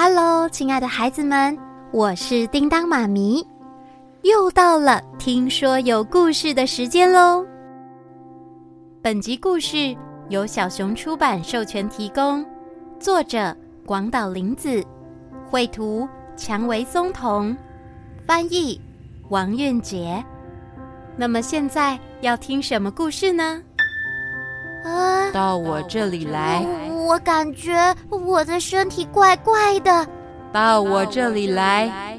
Hello，亲爱的孩子们，我是叮当妈咪，又到了听说有故事的时间喽。本集故事由小熊出版授权提供，作者广岛玲子，绘图蔷薇松瞳，翻译王韵杰。那么现在要听什么故事呢？啊，到我这里来。我感觉我的身体怪怪的。到我这里来。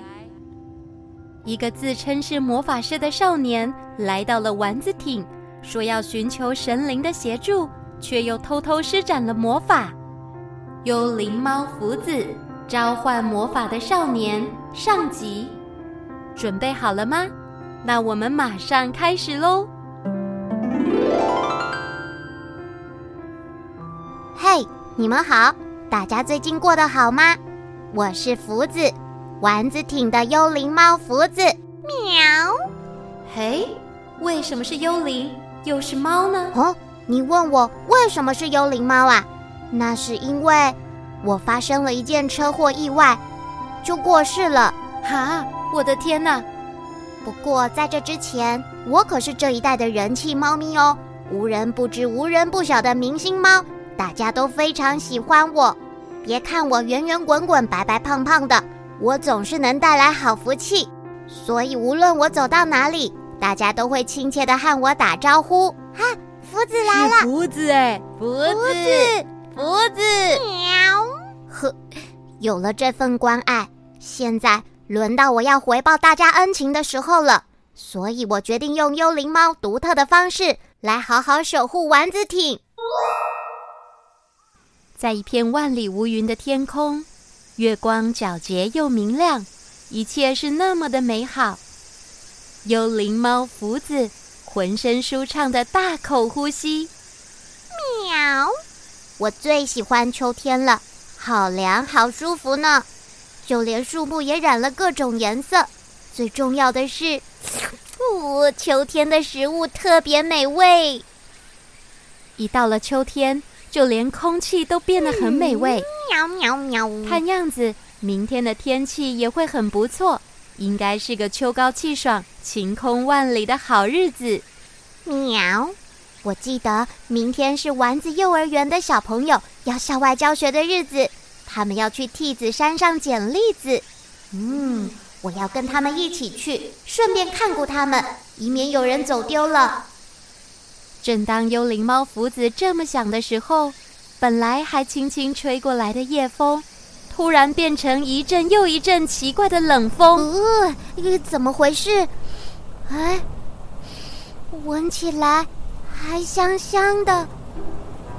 一个自称是魔法师的少年来到了丸子町，说要寻求神灵的协助，却又偷偷施展了魔法。幽灵猫福子召唤魔法的少年上集，准备好了吗？那我们马上开始喽。你们好，大家最近过得好吗？我是福子，丸子挺的幽灵猫福子。喵。嘿，为什么是幽灵又是猫呢？哦，你问我为什么是幽灵猫啊？那是因为我发生了一件车祸意外，就过世了。哈，我的天哪！不过在这之前，我可是这一代的人气猫咪哦，无人不知、无人不晓的明星猫，大家都非常喜欢我。别看我圆圆滚滚、白白胖胖的，我总是能带来好福气，所以无论我走到哪里，大家都会亲切的和我打招呼。哈，福子来了！福子哎，福子，福子，喵！呵，有了这份关爱，现在。轮到我要回报大家恩情的时候了，所以我决定用幽灵猫独特的方式来好好守护丸子町。在一片万里无云的天空，月光皎洁又明亮，一切是那么的美好。幽灵猫福子浑身舒畅的大口呼吸，喵！我最喜欢秋天了，好凉，好舒服呢。就连树木也染了各种颜色。最重要的是，哦，秋天的食物特别美味。一到了秋天，就连空气都变得很美味。喵喵喵！看样子，明天的天气也会很不错，应该是个秋高气爽、晴空万里的好日子。喵！我记得明天是丸子幼儿园的小朋友要校外教学的日子。他们要去替子山上捡栗子，嗯，我要跟他们一起去，顺便看顾他们，以免有人走丢了。正当幽灵猫福子这么想的时候，本来还轻轻吹过来的夜风，突然变成一阵又一阵奇怪的冷风。呃，怎么回事？哎，闻起来还香香的，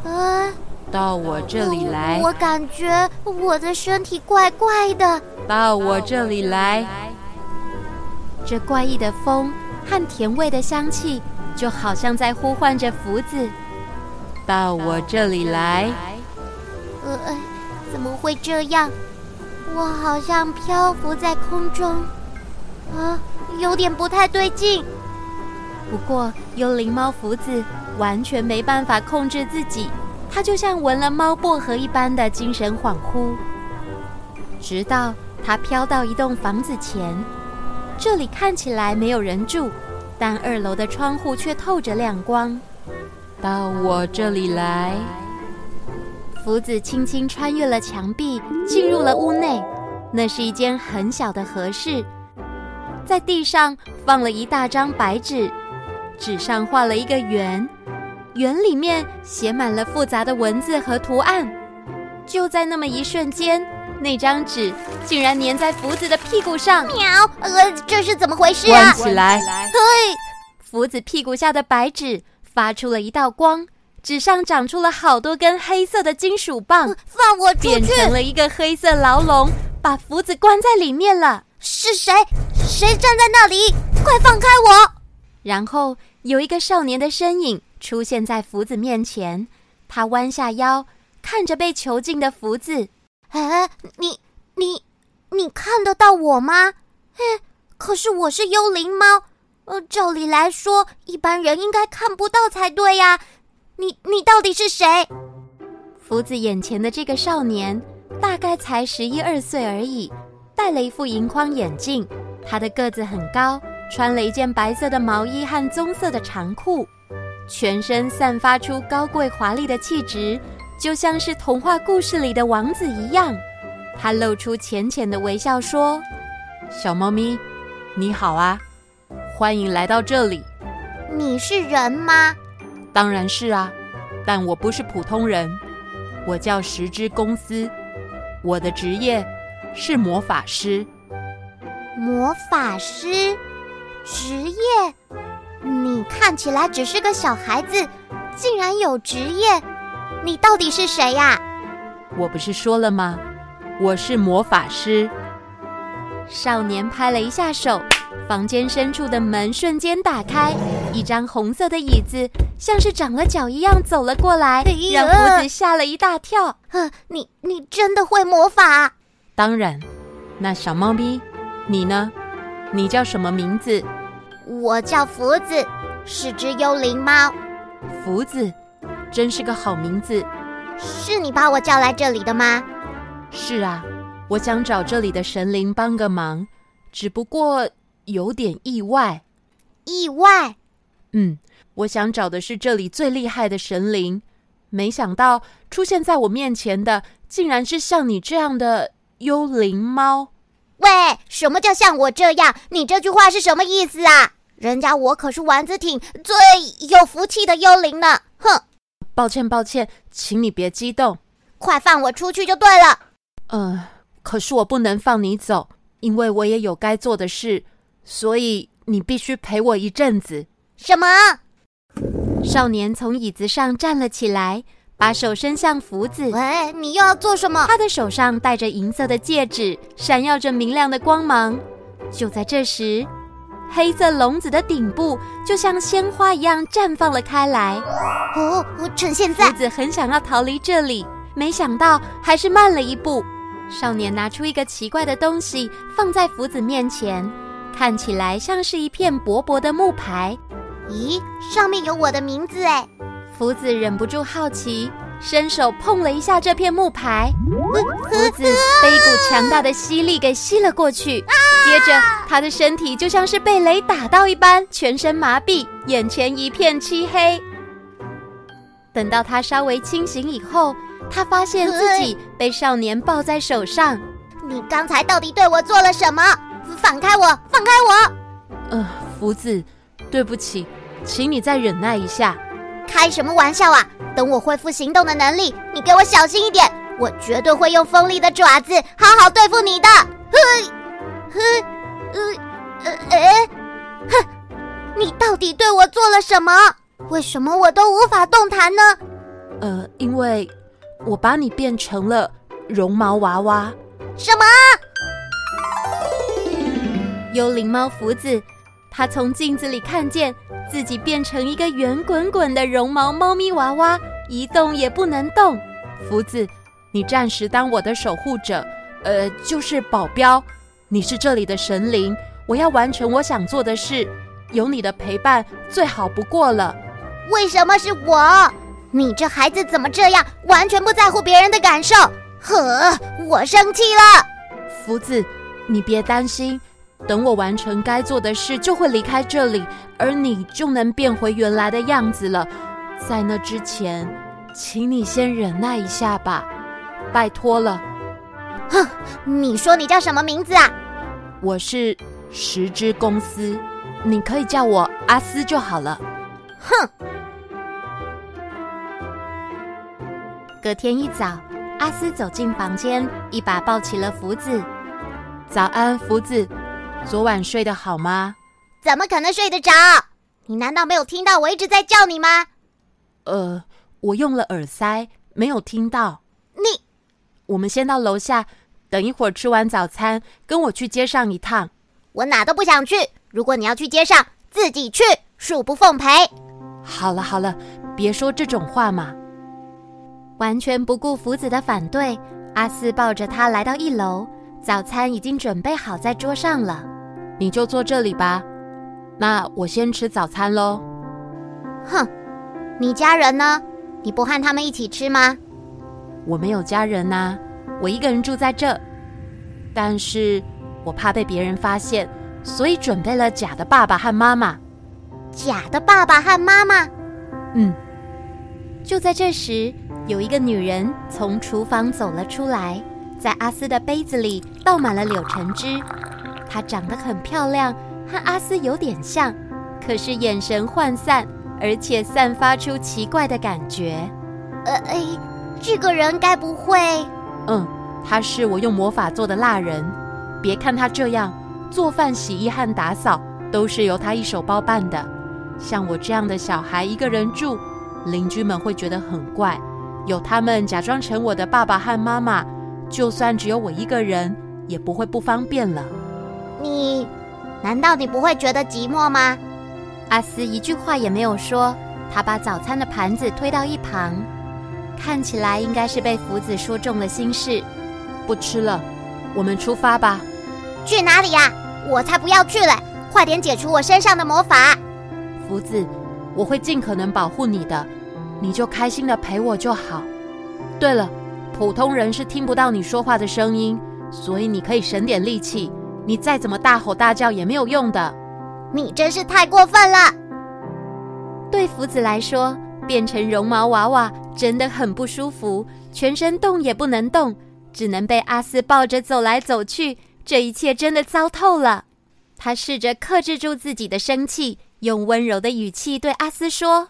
啊。到我这里来，我感觉我的身体怪怪的。到我这里来，这怪异的风和甜味的香气，就好像在呼唤着福子。到我这里来。呃，怎么会这样？我好像漂浮在空中，啊，有点不太对劲。不过幽灵猫福子完全没办法控制自己。它就像闻了猫薄荷一般的精神恍惚，直到它飘到一栋房子前，这里看起来没有人住，但二楼的窗户却透着亮光。到我这里来，福子轻轻穿越了墙壁，进入了屋内。那是一间很小的和室，在地上放了一大张白纸，纸上画了一个圆。圆里面写满了复杂的文字和图案，就在那么一瞬间，那张纸竟然粘在福子的屁股上。喵！呃，这是怎么回事啊？关起来！嘿，福子屁股下的白纸发出了一道光，纸上长出了好多根黑色的金属棒，放我出去！变成了一个黑色牢笼，把福子关在里面了。是谁？谁站在那里？快放开我！然后有一个少年的身影。出现在福子面前，他弯下腰，看着被囚禁的福子。哎，你、你、你看得到我吗？哎，可是我是幽灵猫，呃，照理来说，一般人应该看不到才对呀。你、你到底是谁？福子眼前的这个少年，大概才十一二岁而已，戴了一副银框眼镜。他的个子很高，穿了一件白色的毛衣和棕色的长裤，全身散发出高贵华丽的气质，就像是童话故事里的王子一样。他露出浅浅的微笑，说：“小猫咪，你好啊，欢迎来到这里。你是人吗？当然是啊，但我不是普通人，我叫十之公司，我的职业是魔法师。魔法师，职业？你看起来只是个小孩子，竟然有职业？你到底是谁呀？我不是说了吗？”我是魔法师。少年拍了一下手，房间深处的门瞬间打开，一张红色的椅子像是长了脚一样走了过来，哎、让胡子吓了一大跳。呃，你你真的会魔法？当然。那小猫咪，你呢？你叫什么名字？我叫福子，是只幽灵猫。福子，真是个好名字。是你把我叫来这里的吗？是啊，我想找这里的神灵帮个忙，只不过有点意外。意外？嗯，我想找的是这里最厉害的神灵，没想到出现在我面前的，竟然是像你这样的幽灵猫。喂，什么叫像我这样？你这句话是什么意思啊？人家我可是丸子挺最有福气的幽灵呢！哼！抱歉，抱歉，请你别激动，快放我出去就对了。嗯、呃，可是我不能放你走，因为我也有该做的事，所以你必须陪我一阵子。什么？少年从椅子上站了起来，把手伸向福子。喂，你又要做什么？他的手上戴着银色的戒指，闪耀着明亮的光芒。就在这时，黑色笼子的顶部就像鲜花一样绽放了开来。哦，我趁现在。福子很想要逃离这里，没想到还是慢了一步。少年拿出一个奇怪的东西，放在福子面前，看起来像是一片薄薄的木牌。咦，上面有我的名字哎！福子忍不住好奇，伸手碰了一下这片木牌，福子被一股强大的吸力给吸了过去。接着，他的身体就像是被雷打到一般，全身麻痹，眼前一片漆黑。等到他稍微清醒以后，他发现自己被少年抱在手上。你刚才到底对我做了什么？放开我！放开我！呃，福子，对不起，请你再忍耐一下。开什么玩笑啊！等我恢复行动的能力，你给我小心一点，我绝对会用锋利的爪子好好对付你的。嘿，嘿，呃，呃，哎，哼！你到底对我做了什么？为什么我都无法动弹呢？呃，因为。我把你变成了绒毛娃娃。什么？幽灵猫福子，他从镜子里看见自己变成一个圆滚滚的绒毛猫咪娃娃，一动也不能动。福子，你暂时当我的守护者，呃，就是保镖。你是这里的神灵，我要完成我想做的事，有你的陪伴最好不过了。为什么是我？你这孩子怎么这样，完全不在乎别人的感受？呵，我生气了。福子，你别担心，等我完成该做的事，就会离开这里，而你就能变回原来的样子了。在那之前，请你先忍耐一下吧，拜托了。哼，你说你叫什么名字啊？我是十之公司，你可以叫我阿斯就好了。哼。隔天一早，阿斯走进房间，一把抱起了福子。早安，福子，昨晚睡得好吗？怎么可能睡得着？你难道没有听到我一直在叫你吗？呃，我用了耳塞，没有听到。你，我们先到楼下，等一会儿吃完早餐，跟我去街上一趟。我哪都不想去。如果你要去街上，自己去，恕不奉陪。好了好了，别说这种话嘛。完全不顾福子的反对，阿四抱着他来到一楼，早餐已经准备好在桌上了。你就坐这里吧，那我先吃早餐喽。哼，你家人呢？你不和他们一起吃吗？我没有家人呐，我一个人住在这，但是我怕被别人发现，所以准备了假的爸爸和妈妈。假的爸爸和妈妈？嗯。就在这时，有一个女人从厨房走了出来，在阿斯的杯子里倒满了柳橙汁。她长得很漂亮，和阿斯有点像，可是眼神涣散，而且散发出奇怪的感觉。呃，哎，这个人该不会……嗯，他是我用魔法做的蜡人。别看他这样，做饭、洗衣和打扫都是由他一手包办的。像我这样的小孩一个人住，邻居们会觉得很怪。有他们假装成我的爸爸和妈妈，就算只有我一个人，也不会不方便了。你，难道你不会觉得寂寞吗？阿斯一句话也没有说，他把早餐的盘子推到一旁，看起来应该是被福子说中了心事。不吃了，我们出发吧。去哪里呀？我才不要去嘞！快点解除我身上的魔法。福子，我会尽可能保护你的，你就开心的陪我就好。对了，普通人是听不到你说话的声音，所以你可以省点力气。你再怎么大吼大叫也没有用的，你真是太过分了。对福子来说，变成绒毛娃娃真的很不舒服，全身动也不能动，只能被阿斯抱着走来走去。这一切真的糟透了。他试着克制住自己的生气，用温柔的语气对阿斯说：“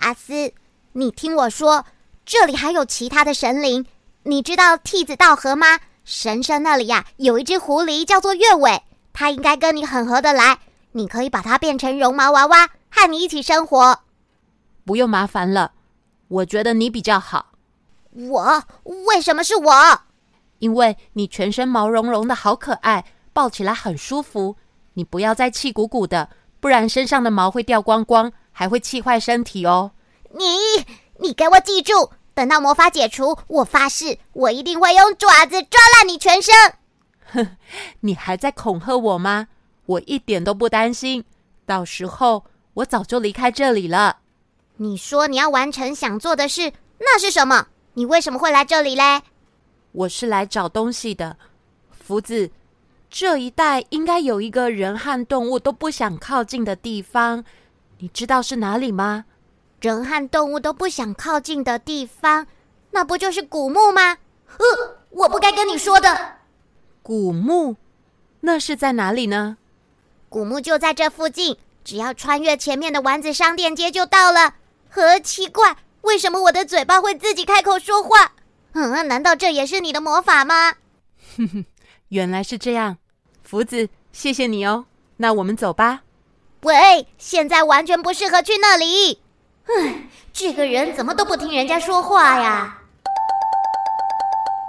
阿斯，你听我说，这里还有其他的神灵。你知道替子道河吗？”神社那里呀，有一只狐狸叫做月尾，它应该跟你很合得来。你可以把它变成绒毛娃娃，和你一起生活。不用麻烦了，我觉得你比较好。我？为什么是我？因为你全身毛茸茸的，好可爱，抱起来很舒服。你不要再气鼓鼓的，不然身上的毛会掉光光，还会气坏身体哦。你，你给我记住。等到魔法解除，我发誓，我一定会用爪子抓烂你全身。哼，你还在恐吓我吗？我一点都不担心，到时候我早就离开这里了。你说你要完成想做的事，那是什么？你为什么会来这里嘞？我是来找东西的，福子。这一带应该有一个人和动物都不想靠近的地方，你知道是哪里吗？人和动物都不想靠近的地方，那不就是古墓吗？呃，我不该跟你说的。古墓，那是在哪里呢？古墓就在这附近，只要穿越前面的丸子商店街就到了。呵，奇怪，为什么我的嘴巴会自己开口说话？嗯，难道这也是你的魔法吗？哼哼，原来是这样。福子，谢谢你哦。那我们走吧。喂，现在完全不适合去那里。唉，这个人怎么都不听人家说话呀？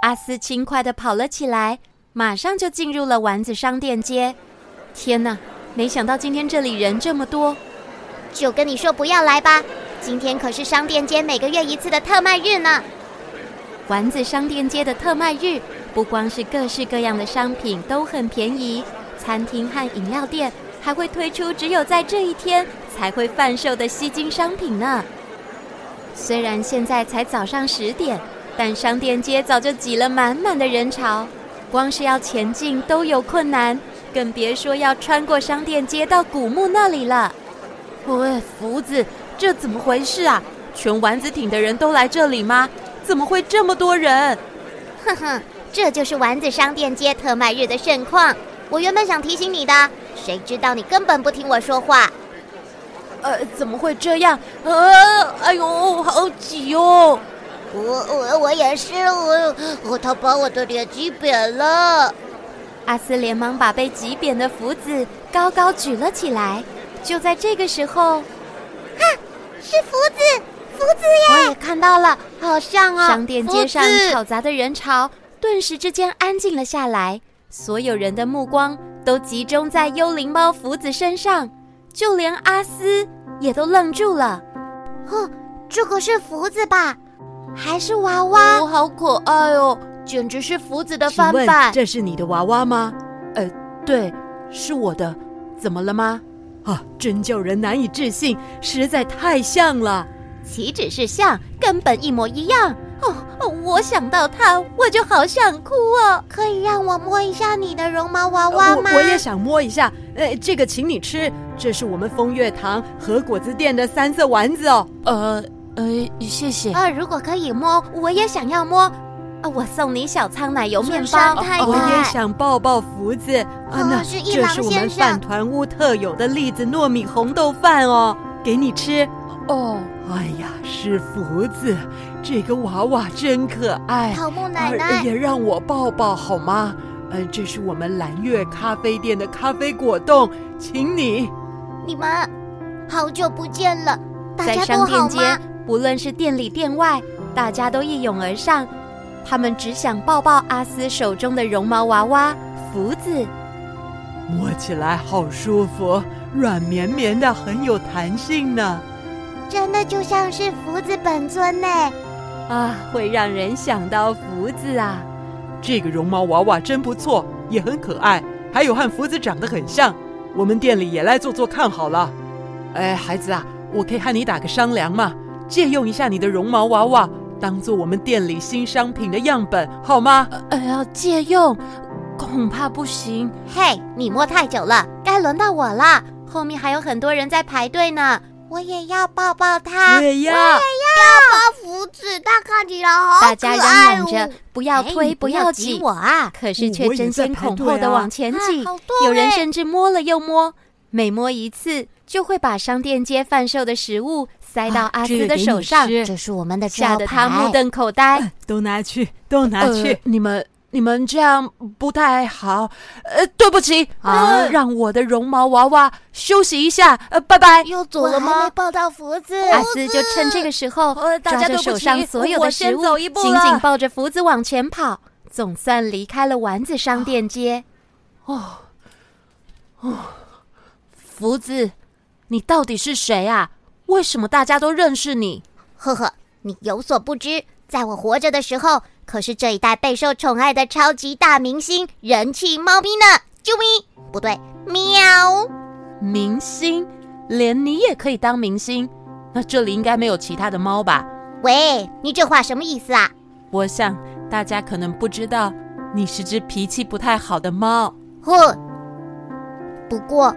阿斯轻快的跑了起来，马上就进入了丸子商店街。天哪，没想到今天这里人这么多。就跟你说不要来吧，今天可是商店街每个月一次的特卖日呢。丸子商店街的特卖日，不光是各式各样的商品都很便宜，餐厅和饮料店还会推出只有在这一天才会贩售的吸金商品呢。虽然现在才早上十点，但商店街早就挤了满满的人潮，光是要前进都有困难，更别说要穿过商店街到古墓那里了。喂，福子，这怎么回事啊？全丸子町的人都来这里吗？怎么会这么多人？哼哼，这就是丸子商店街特卖日的盛况。我原本想提醒你的，谁知道你根本不听我说话。呃，怎么会这样？呃，哎呦，好挤哦！我我我也是，我我他把我的脸挤扁了。阿斯连忙把被挤扁的福子高高举了起来。就在这个时候，啊，是福子，福子耶！我也看到了，好像啊。商店街上嘈杂的人潮顿时之间安静了下来。所有人的目光都集中在幽灵猫福子身上，就连阿斯也都愣住了。哦，这个是福子吧？还是娃娃？哦，好可爱哦，简直是福子的翻版。这是你的娃娃吗？呃，对，是我的。怎么了吗？啊，真叫人难以置信，实在太像了。岂止是像，根本一模一样。哦，我想到他，我就好想哭哦。可以让我摸一下你的绒毛娃娃吗？我，我也想摸一下。呃，这个请你吃，这是我们风月堂和果子店的三色丸子哦。呃呃，谢谢。啊，如果可以摸，我也想要摸。啊，我送你小仓奶油面包。太太我也想抱抱福子。啊，那是一郎先生。这是我们饭团屋特有的栗子糯米红豆饭哦，给你吃。哦，哎呀，是福子，这个娃娃真可爱。桃木奶奶，也让我抱抱好吗？嗯，这是我们蓝月咖啡店的咖啡果冻，请你。你们好久不见了，大家在商店街，不论是店里店外，大家都一拥而上，他们只想抱抱阿斯手中的绒毛娃娃福子，摸起来好舒服，软绵绵的，很有弹性呢。真的就像是福子本尊呢，啊，会让人想到福子啊。这个绒毛娃娃真不错，也很可爱，还有和福子长得很像。我们店里也来做做看好了。哎，孩子啊，我可以和你打个商量嘛？借用一下你的绒毛娃娃，当做我们店里新商品的样本，好吗？哎呀，借用恐怕不行。嘿，你摸太久了，该轮到我了。后面还有很多人在排队呢。我也要抱抱他，我也要，我也要抱福子，他看起来好可爱。大家嚷嚷着不要推，不要挤我啊！可是却争先恐后的往前挤，啊、有人甚至摸了又摸，每摸一次就会把商店街贩售的食物塞到阿斯的手上。啊这，这是我们的招牌，吓得他目瞪口呆。都拿去，都拿去，呃、你们。你们这样不太好，呃，对不起啊、呃，让我的绒毛娃娃休息一下，呃，拜拜。又走了吗？没抱到福子，阿斯就趁这个时候抓着手上所有的食物，紧紧抱着福子往前跑，总算离开了丸子商店街。哦哦，福子，你到底是谁啊？为什么大家都认识你？呵呵，你有所不知，在我活着的时候。可是这一代备受宠爱的超级大明星，人气猫咪呢？啾咪，不对，喵！明星，连你也可以当明星？那这里应该没有其他的猫吧？喂，你这话什么意思啊？我想大家可能不知道，你是只脾气不太好的猫。哼，不过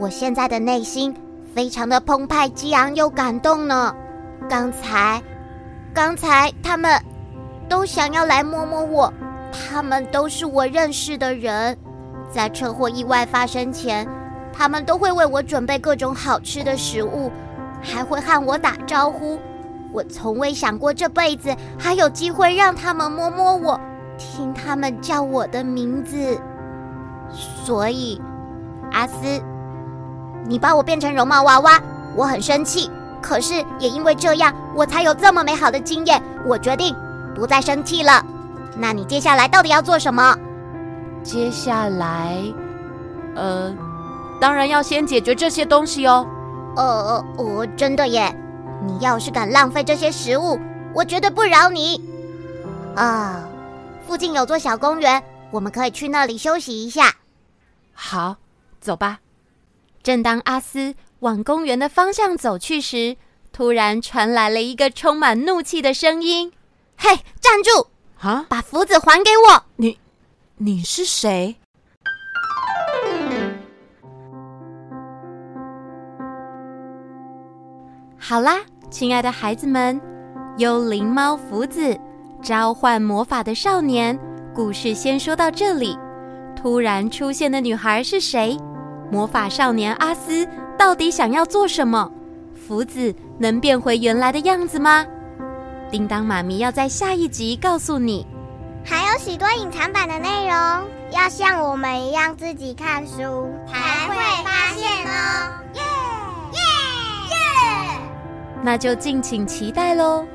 我现在的内心非常的澎湃激昂又感动呢。刚才，刚才他们。都想要来摸摸我，他们都是我认识的人。在车祸意外发生前，他们都会为我准备各种好吃的食物，还会和我打招呼。我从未想过这辈子还有机会让他们摸摸我，听他们叫我的名字。所以，阿斯，你把我变成绒毛娃娃，我很生气。可是也因为这样，我才有这么美好的经验。我决定。不再生气了，那你接下来到底要做什么？接下来，呃，当然要先解决这些东西哦。呃呃，哦，真的耶！你要是敢浪费这些食物，我绝对不饶你。啊，附近有座小公园，我们可以去那里休息一下。好，走吧。正当阿斯往公园的方向走去时，突然传来了一个充满怒气的声音。嘿，站住！啊，把福子还给我！你，你是谁？好啦，亲爱的孩子们，幽灵猫福子召唤魔法的少年，故事先说到这里。突然出现的女孩是谁？魔法少年阿斯到底想要做什么？福子能变回原来的样子吗？叮当妈咪要在下一集告诉你，还有许多隐藏版的内容，要像我们一样自己看书才会发现哦！耶耶耶！那就敬请期待喽。